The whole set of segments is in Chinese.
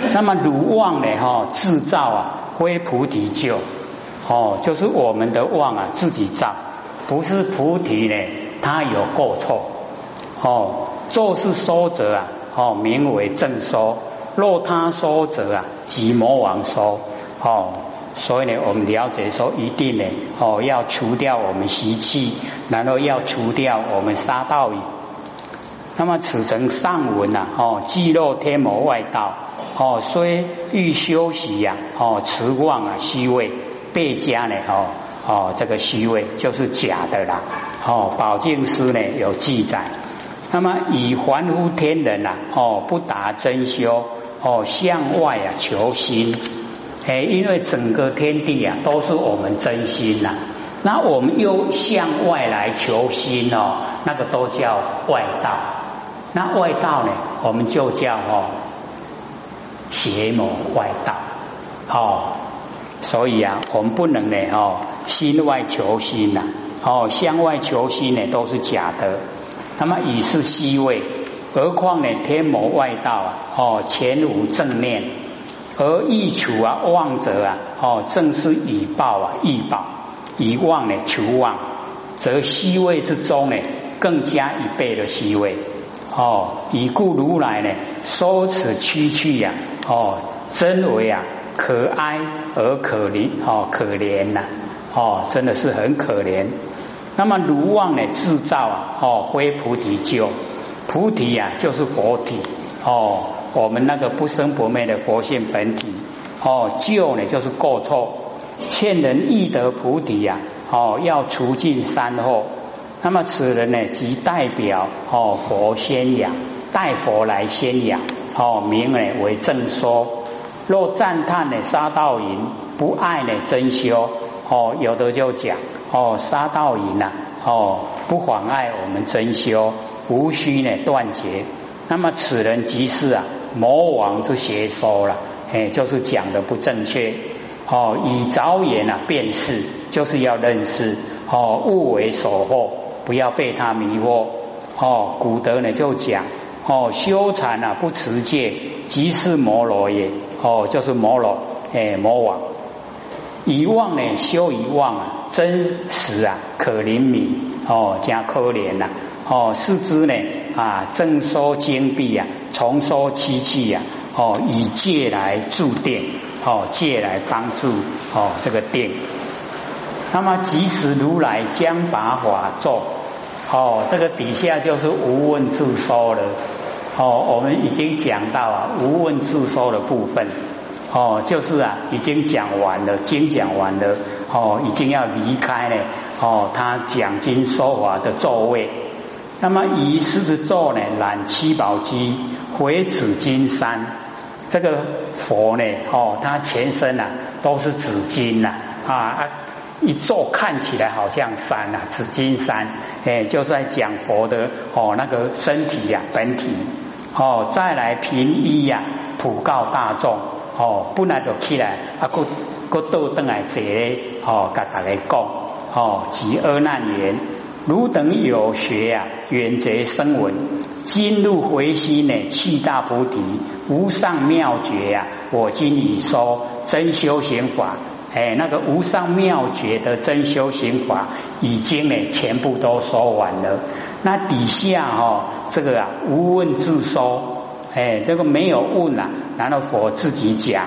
那么如妄呢？哈，制造啊，非菩提救。哦，就是我们的妄啊，自己造，不是菩提呢，它有过错。哦，做是说者啊，哦，名为正说；若他说者啊，即魔王说。哦，所以呢，我们了解说，一定呢，哦，要除掉我们习气，然后要除掉我们杀道语。那么此成上文呐，哦，既若天魔外道，哦，虽欲修习呀，哦，持妄啊，虚位，倍加呢，哦，哦，这个虚位就是假的啦。哦，宝镜师呢有记载。那么以凡夫天人呐，哦，不达真修，哦，向外啊求心。哎，因为整个天地啊都是我们真心呐，那我们又向外来求心哦，那个都叫外道。那外道呢，我们就叫哦邪魔外道。哦，所以啊，我们不能呢哦心外求心呐，哦向外求心呢都是假的。那么以是虚位，何况呢天魔外道啊，哦全无正念。而欲求啊，妄者啊，哦，正是以暴啊，易暴以妄呢求妄，则虚位之中呢，更加一倍的虚位哦。已故如来呢，说此区去呀，哦，真为啊，可哀而可怜哦，可怜呐，哦，真的是很可怜。那么如妄呢，制造啊，哦，非菩提救，菩提呀，就是佛体。哦，我们那个不生不灭的佛性本体，哦，救呢就是过错，欠人易得菩提呀，哦，要除尽三祸。那么此人呢，即代表哦佛宣扬，代佛来宣扬，哦名呢为正说。若赞叹呢杀道淫，不爱呢真修，哦有的就讲哦杀道淫呐，哦不妨碍我们真修，无需呢断绝。那么此人即是啊魔王之邪说了，哎，就是讲的不正确哦。以着眼啊辨识，就是要认识哦，物为所获，不要被他迷惑哦。古德呢就讲哦，修禅啊不持戒，即是魔罗也哦，就是魔罗哎魔王。遗忘呢修遗忘啊，真实啊可怜悯哦，加可怜呐哦，是之呢。啊，正收金币呀，重收漆器呀，哦，以戒来助定，哦，戒来帮助哦这个定。那么即使如来将把法咒，哦，这个底下就是无问自说了。哦，我们已经讲到啊，无问自说的部分，哦，就是啊，已经讲完了，经讲完了，哦，已经要离开了，哦，他讲经说法的座位。那么以狮子座呢，揽七宝机，回紫金山。这个佛呢，哦，他全身呐都是紫金呐，啊，一座看起来好像山呐，紫金山，哎，就是在讲佛的哦那个身体呀，本体。哦，再来平一呀，普告大众，哦，不能就起来，啊，个个倒登来坐，哦，甲大家讲，哦，及阿难言。汝等有学呀，远则生闻。今入回心呢，气大菩提，无上妙觉呀！我今已说真修行法，哎，那个无上妙觉的真修行法，已经呢全部都说完了。那底下哈，这个啊无问自说，哎，这个没有问啊，然后佛自己讲，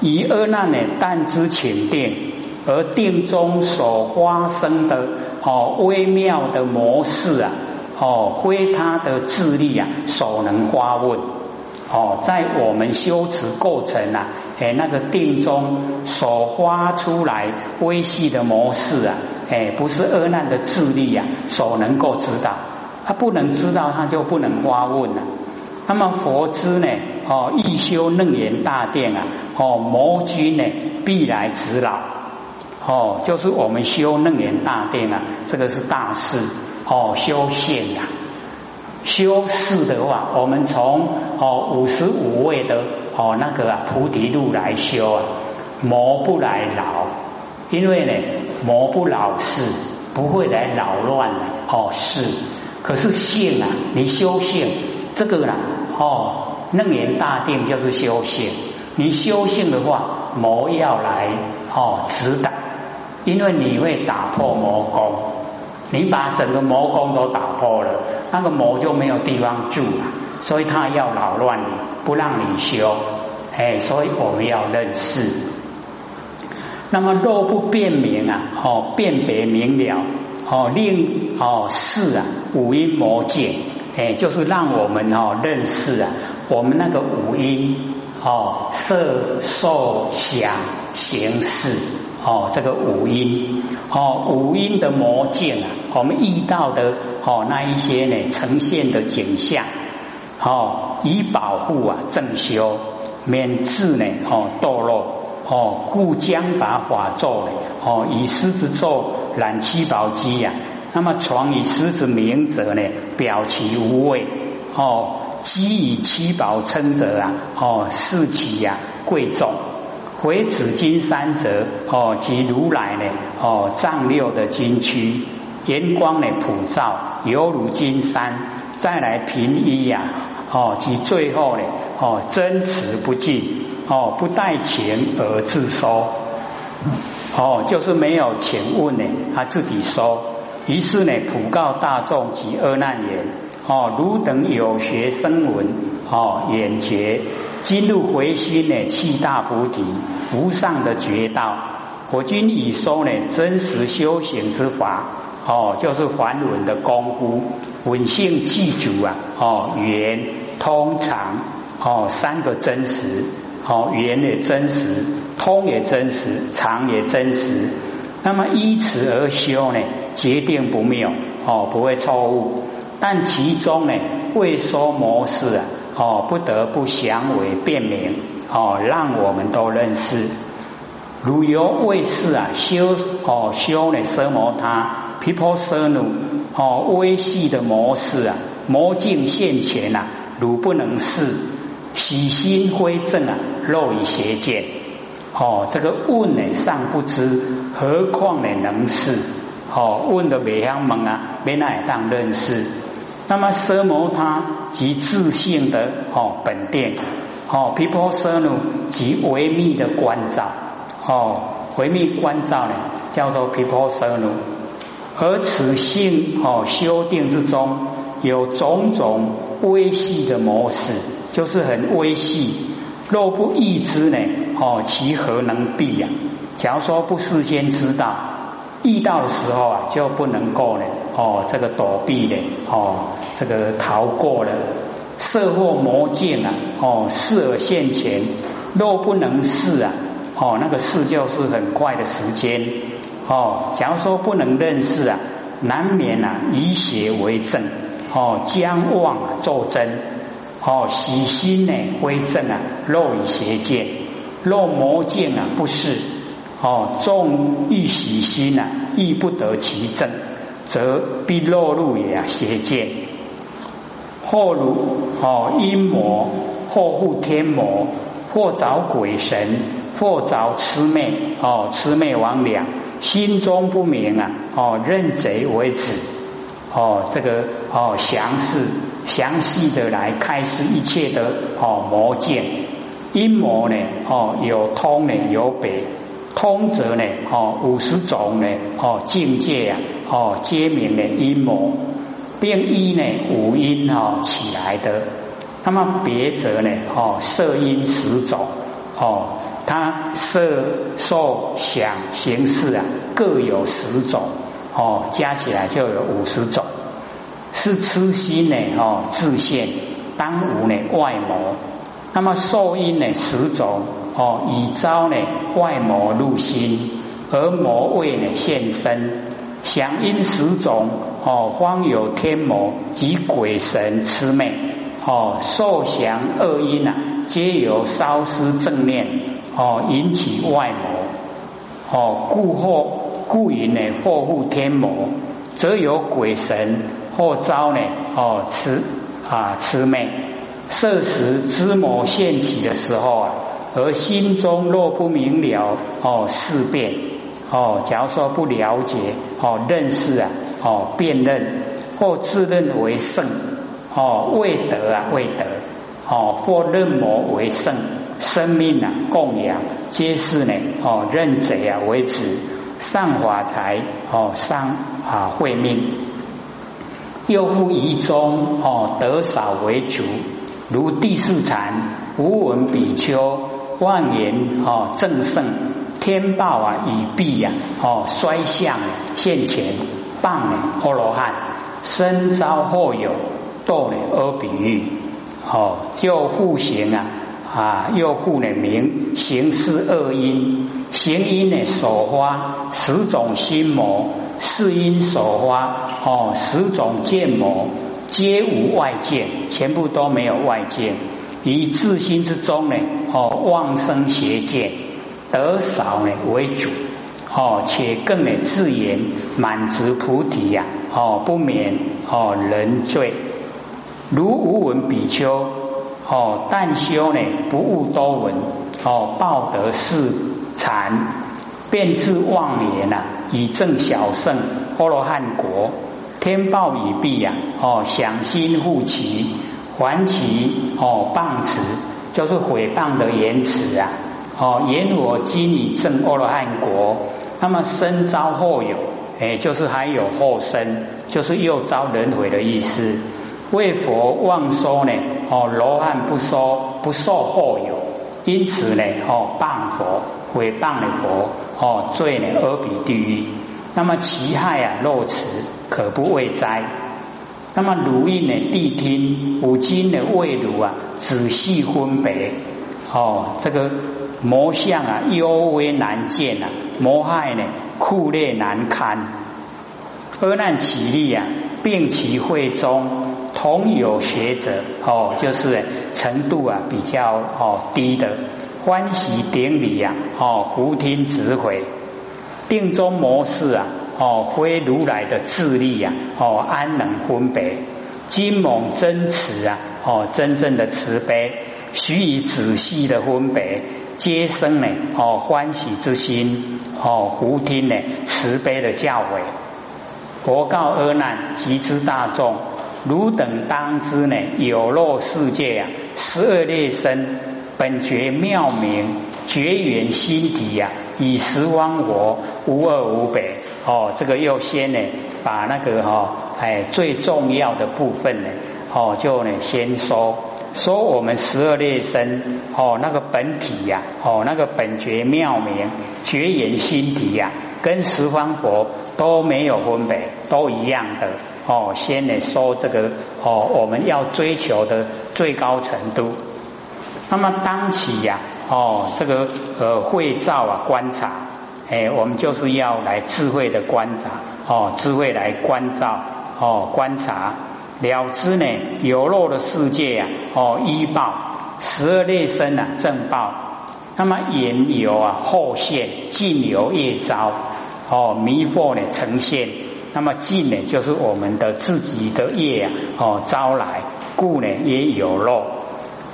以阿难呢，但知请定。而定中所发生的哦微妙的模式啊，哦非他的智力啊所能发问哦，在我们修持过程啊，哎那个定中所发出来微细的模式啊，哎不是恶难的智力啊所能够知道，他不能知道，他就不能发问了。那么佛知呢，哦一修楞严大殿啊，哦魔君呢必来指导。哦，就是我们修楞严大殿啊，这个是大事哦。修宪呀，修事的话，我们从哦五十五位的哦那个啊菩提路来修啊，魔不来扰，因为呢魔不扰事，不会来扰乱哦事。可是性啊，你修性这个呢哦楞严大定就是修性。你修性的话，魔要来哦指导，因为你会打破魔功，你把整个魔宫都打破了，那个魔就没有地方住了，所以他要扰乱你，不让你修。哎，所以我们要认识。那么若不辨明啊，哦，辨别明了，哦，令哦是啊，五阴魔界，哎，就是让我们哦认识啊，我们那个五阴哦色受想行识哦这个五阴哦五阴的魔境啊，我们遇到的哦那一些呢呈现的景象哦，以保护啊正修，免致呢哦堕落。哦，故将把法咒呢，哦，以狮子咒染七宝机呀。那么传以狮子名者呢，表其无畏。哦，积以七宝称者啊，哦，视其呀贵重。回紫金三者，哦，即如来呢，哦，丈六的金躯，炎光呢普照，犹如金山。再来平一呀，哦，及最后呢，哦，真持不尽。哦，不带钱而自收，哦，就是没有钱问呢，他自己收。于是呢，普告大众及阿难言：哦，汝等有学声闻，哦，眼觉，今入回心呢，气大菩提，无上的觉道。我今已说呢，真实修行之法，哦，就是还文的功夫，稳性记住啊，哦，圆通常，哦，三个真实。哦，圆也真实，通也真实，长也真实。那么依此而修呢，决定不谬哦，不会错误。但其中呢，未说模式啊，哦，不得不详为辨明哦，让我们都认识。如由为是啊，修哦修呢，奢摩他毗婆舍奴哦，微细的模式啊，魔境现前呐，汝不能视。喜心归正啊，肉以邪见。哦，这个问呢尚不知，何况呢能事？哦，问的未相问啊，没奈当认识。那么奢摩他即自性的哦本殿，哦毗婆舍奴即维密的关照，哦维密关照呢叫做毗婆舍奴。而此性哦修定之中有种种微细的模式。就是很微细，若不易知呢？哦，其何能避呀？假如说不事先知道，遇到的时候啊，就不能够呢？哦，这个躲避呢？哦，这个逃过了色或魔见啊？哦，视而现前，若不能视啊？哦，那个视就是很快的时间。哦，假如说不能认识啊，难免啊以邪为正。哦，将妄作真。哦，喜心呢归正啊，若以邪见，若魔见啊不是。哦，众欲喜心啊，亦不得其正，则必落入也啊邪见。或如哦阴魔，或护天魔，或找鬼神，或找魑魅。哦，魑魅魍魉，心中不明啊。哦，认贼为子。哦，这个哦详细详细的来开示一切的哦魔见阴魔呢哦有通呢有北通则呢哦五十种呢哦境界啊哦皆名的阴谋，并依呢五阴哦起来的，那么别则呢哦色阴十种。哦，它色受想行识啊各有十种。哦，加起来就有五十种，是痴心呢哦自现，当无呢外魔。那么受因呢十种。哦，已招呢外魔入心，而魔未呢现身。响因十种哦，方有天魔及鬼神魑魅哦，受降恶因啊，皆由烧失正念哦引起外魔哦，故或。故云呢，祸护天魔，则有鬼神或招呢，哦，魑啊魑魅，设时之魔现起的时候啊，而心中若不明了哦事变哦，假如说不了解哦认识啊哦辨认或自认为圣哦未得啊未得哦，或认魔为圣，生命啊供养，皆是呢哦认贼啊为子，上法财哦伤啊慧命，又复遗中哦得少为主，如第四禅无闻比丘万言哦正胜天报啊已毕呀哦衰相现前棒呢阿罗汉身遭后有斗呢阿比喻哦就复行啊啊又复呢名行事恶因行因呢所花十种心魔是因所花哦十种见魔皆无外见全部都没有外见以自心之中呢哦妄生邪见得少呢为主哦且更呢自言满足菩提呀哦不免哦人罪。如无闻比丘哦但修呢不悟多闻哦报得是禅便自妄言呐以正小圣阿罗汉国天报已毕呀哦想心护其还其哦谤词就是毁谤的言辞啊。哦言我今已证阿罗汉国那么身遭后有哎就是还有后生就是又遭轮回的意思为佛妄说呢哦罗汉不说不受后有因此呢哦谤佛毁谤了佛哦罪呢而比地狱。那么其害啊若此可不畏哉那么如印呢谛听五经的未如啊仔细分别哦这个魔相啊幽微难见啊魔害呢酷烈难堪阿难起立啊并其会中同有学者哦就是程度啊比较哦低的欢喜顶礼呀哦胡听指挥。定中模式啊哦，非如来的智力呀，哦，安能分别？金猛真慈啊，哦，真正的慈悲，须以仔细的分别，皆生呢，哦，欢喜之心，哦，胡听呢，慈悲的教诲。佛告阿难及之大众，汝等当知呢，有漏世界啊，十二列身。本觉妙明，觉缘心体呀，以十方佛无二无别。哦，这个又先呢，把那个哈，哎，最重要的部分呢，哦，就呢先说说我们十二列身，哦，那个本体呀，哦，那个本觉妙明，觉缘心体呀，跟十方佛都没有分别，都一样的。哦，先呢说这个，哦，我们要追求的最高程度。那么当起呀，哦，这个呃会照啊观察，哎，我们就是要来智慧的观察，哦，智慧来关照，哦，观察了知呢有漏的世界呀，哦，依报十二类生啊正报，那么言有啊后现尽有业招，哦，迷惑呢呈现，那么尽呢就是我们的自己的业啊，哦招来，故呢也有漏。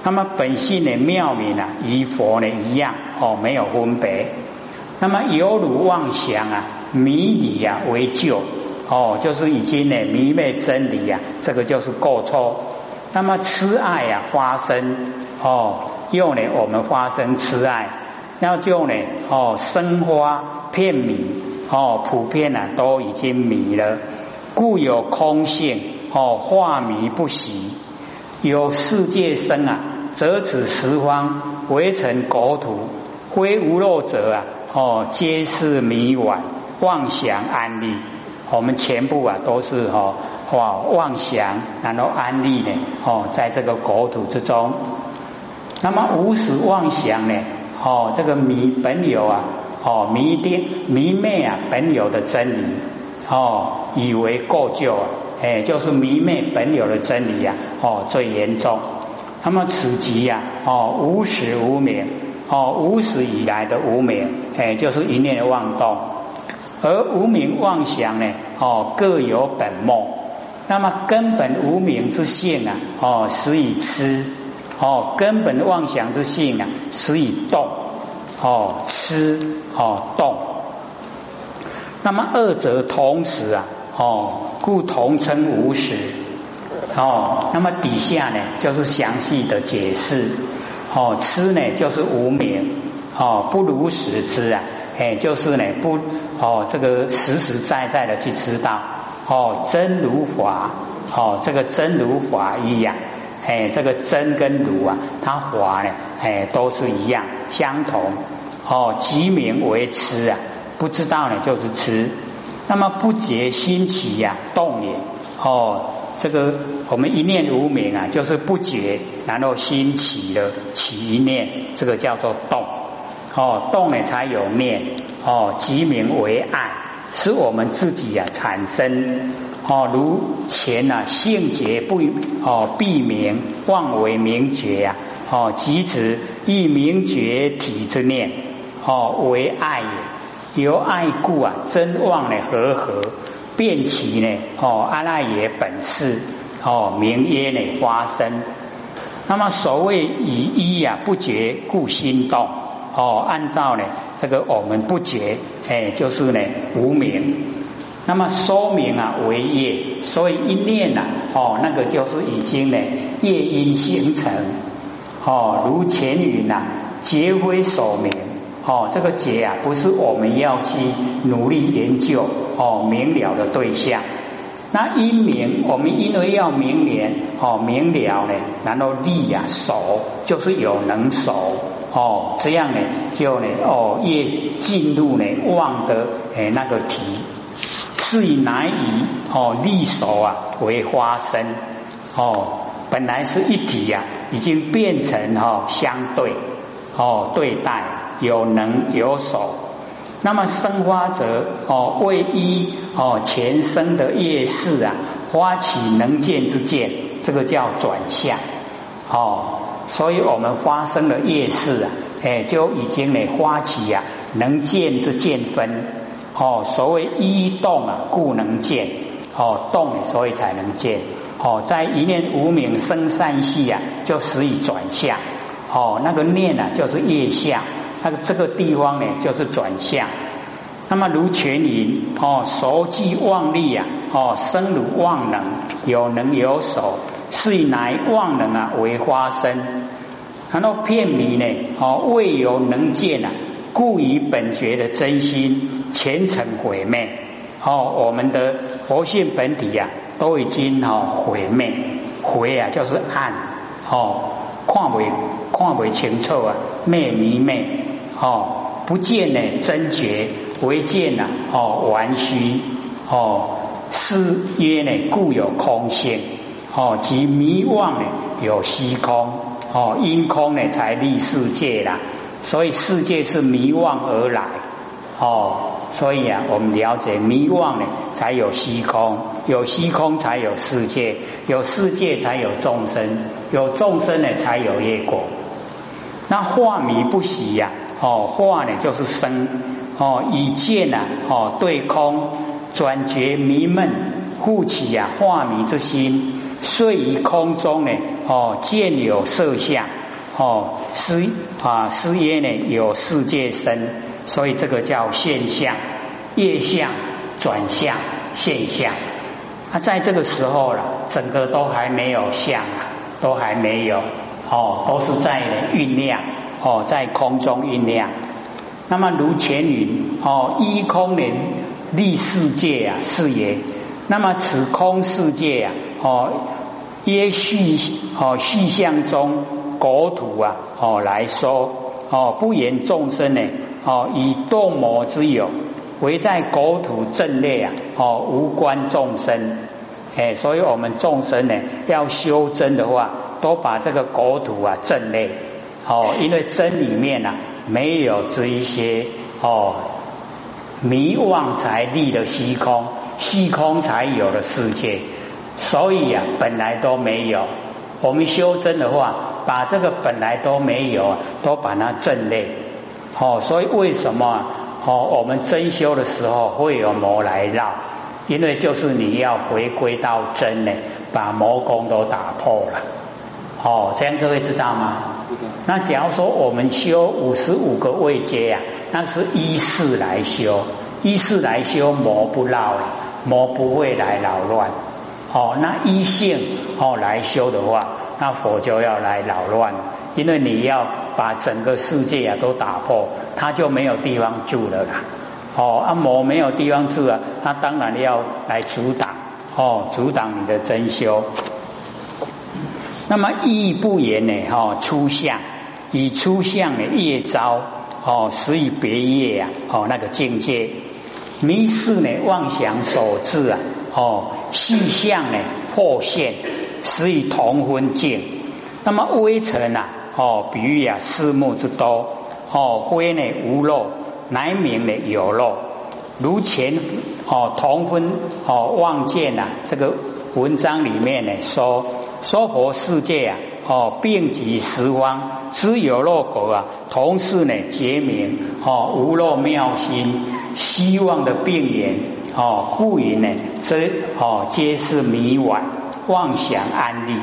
那么本性的妙明啊，与佛呢一样哦，没有分别。那么犹如妄想啊，迷理啊为旧哦，就是已经呢迷昧真理呀，这个就是过错。那么痴爱啊发生哦，又呢我们发生痴爱，那就呢哦生花片迷哦，普遍啊都已经迷了，故有空性哦，化迷不习，有世界生啊。则此十方围成国土，非无漏者啊！哦，皆是迷惘妄想安利。我们全部啊都是哈哇妄想，然后安利呢哦，在这个国土之中。那么无始妄想呢？哦，这个迷本有啊，哦迷定迷昧啊本有的真理哦，以为过旧啊，哎，就是迷昧本有的真理呀，哦最严重。那么此即呀，哦，无始无明，哦，无始以来的无明，哎，就是一念妄动，而无明妄想呢，哦，各有本末。那么根本无明之性啊，哦，始以痴，哦，根本妄想之性啊，始以动，哦，痴，哦，动。那么二者同时啊，哦，故同称无始。哦，那么底下呢就是详细的解释。哦，痴呢就是无明，哦不如实知啊，哎就是呢不哦这个实实在在的去知道，哦真如法，哦这个真如法一样，哎这个真跟如啊，它法呢哎都是一样相同，哦即名为痴啊，不知道呢就是痴，那么不觉心起呀动也，哦。这个我们一念无明啊，就是不觉，然后心起了起一念，这个叫做动。哦，动呢才有念。哦，即名为爱，是我们自己啊产生。哦，如前啊性觉不哦必明，妄为明觉呀。哦，即指一明觉体之念。哦，为爱也，由爱故啊，真妄呢和合。变其呢？哦，阿赖耶本事哦，名曰呢花生。那么所谓以一呀不觉故心动哦，按照呢这个我们不觉哎，就是呢无名。那么说明啊为业，所以一念呐哦，那个就是已经呢业因形成哦，如前云呐结非所明。哦，这个结啊，不是我们要去努力研究哦明了的对象。那因明，我们因为要明年哦明了呢，然后力呀手，就是有能手哦，这样呢就呢哦越进入呢望的诶那个题，是以难以哦力手啊为发生哦，本来是一体呀，已经变成哦相对哦对待。有能有守，那么生花者哦，为一哦前生的业事啊，发起能见之见，这个叫转向哦。所以我们发生了业事啊，哎，就已经呢发起啊能见之见分哦。所谓一动啊，故能见哦，动所以才能见哦。在一念无名生善系啊，就使以转向哦。那个念啊，就是业相。那个这个地方呢，就是转向。那么如全云哦，熟记妄力啊，哦生如妄能，有能有守，是以乃妄能啊为花生。然后片迷呢，哦未有能见啊，故以本觉的真心虔诚毁灭。哦，我们的佛性本体呀，都已经哦毁灭，毁啊就是暗，哦看不看不清楚啊，灭迷灭。哦，不见呢真觉，唯见呢哦玩虚哦，是曰呢故有空性哦，即迷妄呢有虚空哦，因空呢才立世界啦，所以世界是迷妄而来哦，所以啊，我们了解迷妄呢才有虚空，有虚空才有世界，有世界才有众生，有众生呢才有业果，那化迷不喜呀。哦，化呢就是生哦，以见呐哦对空转觉迷闷，复起呀化迷之心，遂于空中呢哦见有色相哦思啊思耶呢有世界生，所以这个叫现象业相转向现象。那在这个时候了，整个都还没有相啊，都还没有哦，都是在酝酿。哦，在空中酝酿。那么如前云哦，一空能立世界啊，是也。那么此空世界啊，哦，耶续哦续相中国土啊，哦来说哦，不言众生呢，哦以动魔之有，唯在国土正内啊，哦无关众生。哎，所以我们众生呢，要修真的话，都把这个国土啊阵内。哦，因为真里面呢没有这一些哦迷妄才立的虚空，虚空才有的世界，所以啊本来都没有。我们修真的话，把这个本来都没有，都把它正类。哦，所以为什么哦我们真修的时候会有魔来绕？因为就是你要回归到真呢，把魔功都打破了。哦，这样各位知道吗？那假如说我们修五十五个位阶呀，那是依次来修，依次来修魔不扰，魔不会来扰乱。哦，那一性哦来修的话，那佛就要来扰乱，因为你要把整个世界啊都打破，他就没有地方住了啦。哦，阿魔没有地方住啊，他当然要来阻挡哦，阻挡你的真修。那么义不言呢？哈，出相以出相的业招哦，使以别业啊，哦，那个境界迷失呢，妄想所致啊，哦，细相呢破现，使以同分境。那么微尘啊，哦，比喻啊，四目之多哦，灰呢无漏。乃名的有漏，如前哦同分哦望见呐，这个文章里面呢说娑婆世界啊哦遍及十方知有漏果啊，同是呢结名哦无漏妙心，希望的病源哦故云呢这哦皆是迷惘妄想安利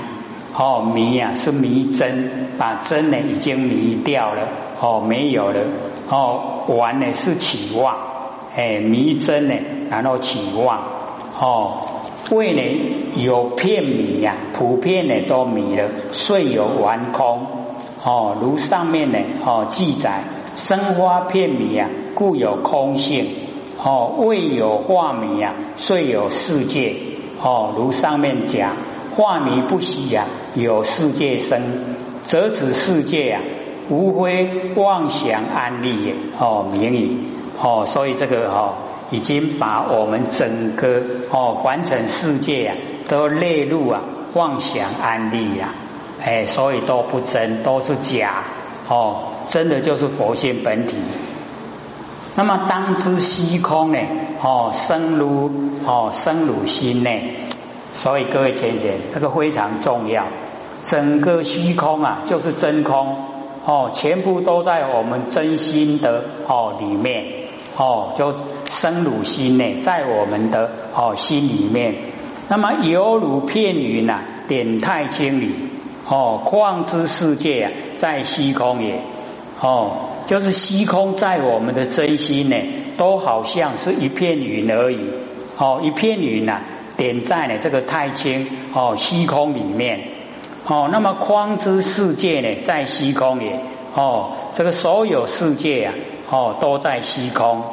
哦迷啊是迷真，把真呢已经迷掉了哦没有了。哦，玩呢是起妄，哎，迷真呢，然后起妄，哦，为呢有片迷呀，普遍呢都迷了，遂有玩空，哦，如上面呢，哦记载生花片迷呀，故有空性，哦，未有化迷呀，遂有世界，哦，如上面讲化迷不息呀，有世界生，则此世界呀。无非妄想安利也哦，名矣哦，所以这个哦，已经把我们整个哦凡尘世界啊，都列入啊妄想安利呀，哎，所以都不真，都是假哦，真的就是佛性本体。那么当知虚空呢？哦，生如哦生如心呢？所以各位先生，这个非常重要，整个虚空啊，就是真空。哦，全部都在我们真心的哦里面哦，就生汝心呢，在我们的哦心里面。那么犹如片云呐，点太清里哦，旷之世界啊，在虚空也哦，就是虚空在我们的真心呢，都好像是一片云而已哦，一片云呐，点在呢这个太清哦虚空里面。哦，那么框之世界呢，在虚空也。哦，这个所有世界啊，哦，都在虚空。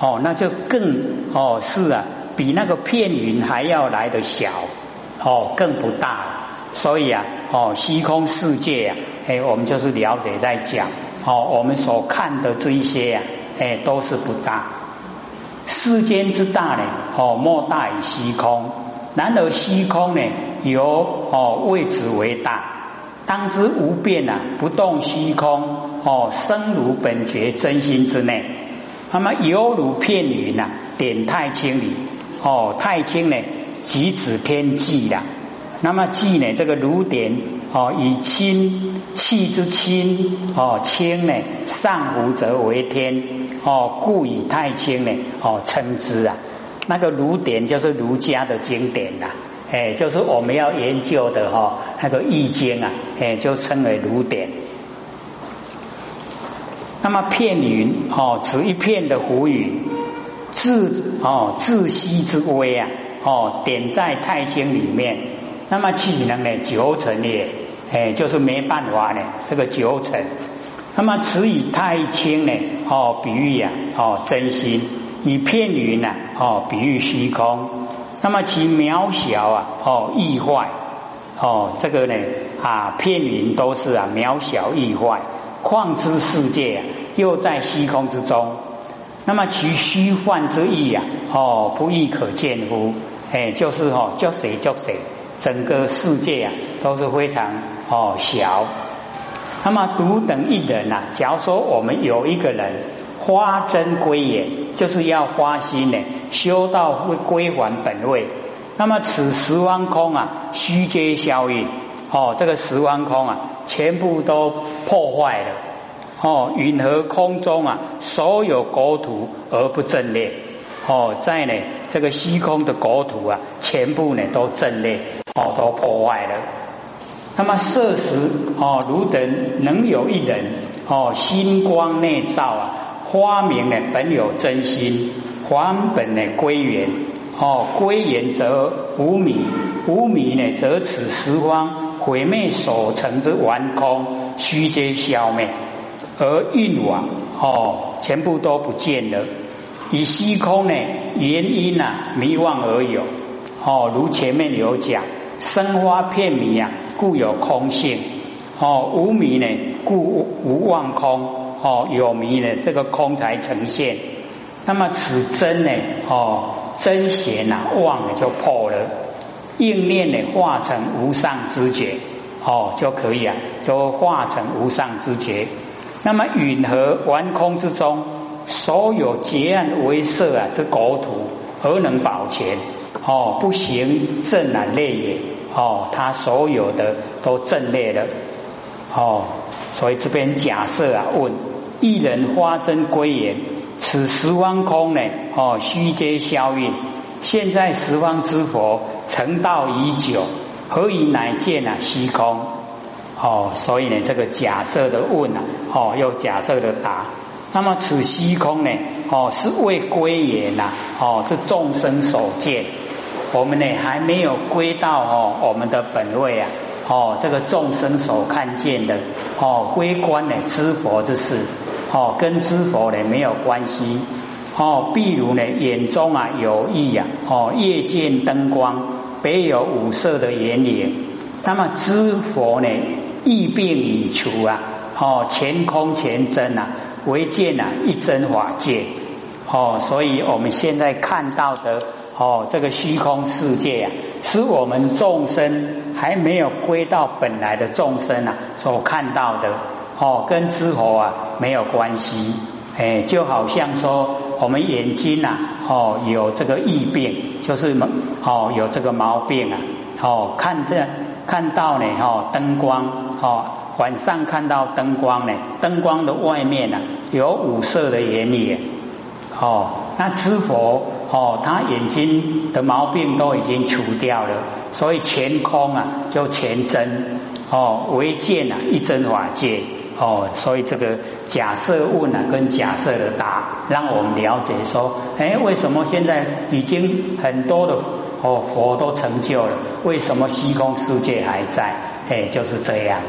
哦，那就更哦是啊，比那个片云还要来的小。哦，更不大。所以啊，哦，虚空世界啊，哎，我们就是了解在讲。哦，我们所看的这一些啊，哎，都是不大。世间之大呢，哦，莫大于虚空。然而虚空呢？由哦位置为大，当知无变啊，不动虚空哦，生如本觉真心之内。那么犹如片云呐，点太清里哦，太清呢即指天际的。那么际呢，这个如点哦，以清气之清哦，清呢上浮则为天哦，故以太清呢哦称之啊。那个如点就是儒家的经典呐。哎，就是我们要研究的哈，那个易经啊，哎，就称为如点。那么片云哦，指一片的浮云，自哦自息之微啊，哦点在太清里面，那么岂能呢九成也？哎，就是没办法呢，这个九成。那么此以太清呢，哦比喻呀，哦真心；以片云呢，哦比喻虚空。那么其渺小啊，哦易坏，哦这个呢啊片云都是啊渺小易坏，况之世界啊又在虚空之中，那么其虚幻之意啊，哦不易可见乎？哎，就是哦叫谁叫谁，整个世界啊都是非常哦小。那么独等一人呐，假如说我们有一个人。花真归也，就是要花心呢，修道会归还本位。那么此十方空啊，虚皆消印哦，这个十方空啊，全部都破坏了哦。云何空中啊，所有国土而不震裂哦，在呢这个虚空的国土啊，全部呢都震裂哦，都破坏了。那么色时哦，如等能有一人哦，心光内照啊。发明呢，本有真心，还本呢归元哦，归元则无米无迷呢，则此十方毁灭所成之完空，虚皆消灭，而运往哦，全部都不见了。以虚空呢，原因呐，迷妄而有哦，如前面有讲，生花片迷啊，故有空性哦，无迷呢，故无妄空哦，有迷呢，这个空才呈现。那么此真呢，哦，真显呐，妄呢就破了，应念呢化成无上之觉哦，就可以啊，就化成无上之觉。那么允和完空之中。所有结案为色啊，这国土何能保全？哦，不行正难列也。哦，他所有的都正列了。哦，所以这边假设啊，问一人花真归言：此十方空呢？哦，虚皆消运。现在十方之佛成道已久，何以乃见啊虚空？哦，所以呢，这个假设的问啊，哦，又假设的答。那么此虚空呢？哦，是未归也呐。哦，是众生所见，我们呢还没有归到哦我们的本位啊。哦，这个众生所看见的哦，归观呢知佛之事，哦，跟知佛呢没有关系。哦，譬如呢眼中啊有异呀，哦，夜见灯光，别有五色的眼影。那么知佛呢异病已除啊。哦，前空前真啊。唯见呐一真法界哦，所以我们现在看到的哦，这个虚空世界啊，是我们众生还没有归到本来的众生啊所看到的哦，跟知佛啊没有关系。哎，就好像说我们眼睛呐哦有这个异病，就是哦有这个毛病啊。哦，看这看到呢哦灯光哦。晚上看到灯光呢，灯光的外面呢有五色的眼影，哦，那知佛哦，他眼睛的毛病都已经除掉了，所以前空啊就前真。哦，唯见啊一真法界。哦，所以这个假设问啊跟假设的答，让我们了解说，哎，为什么现在已经很多的哦佛都成就了，为什么虚空世界还在？哎，就是这样。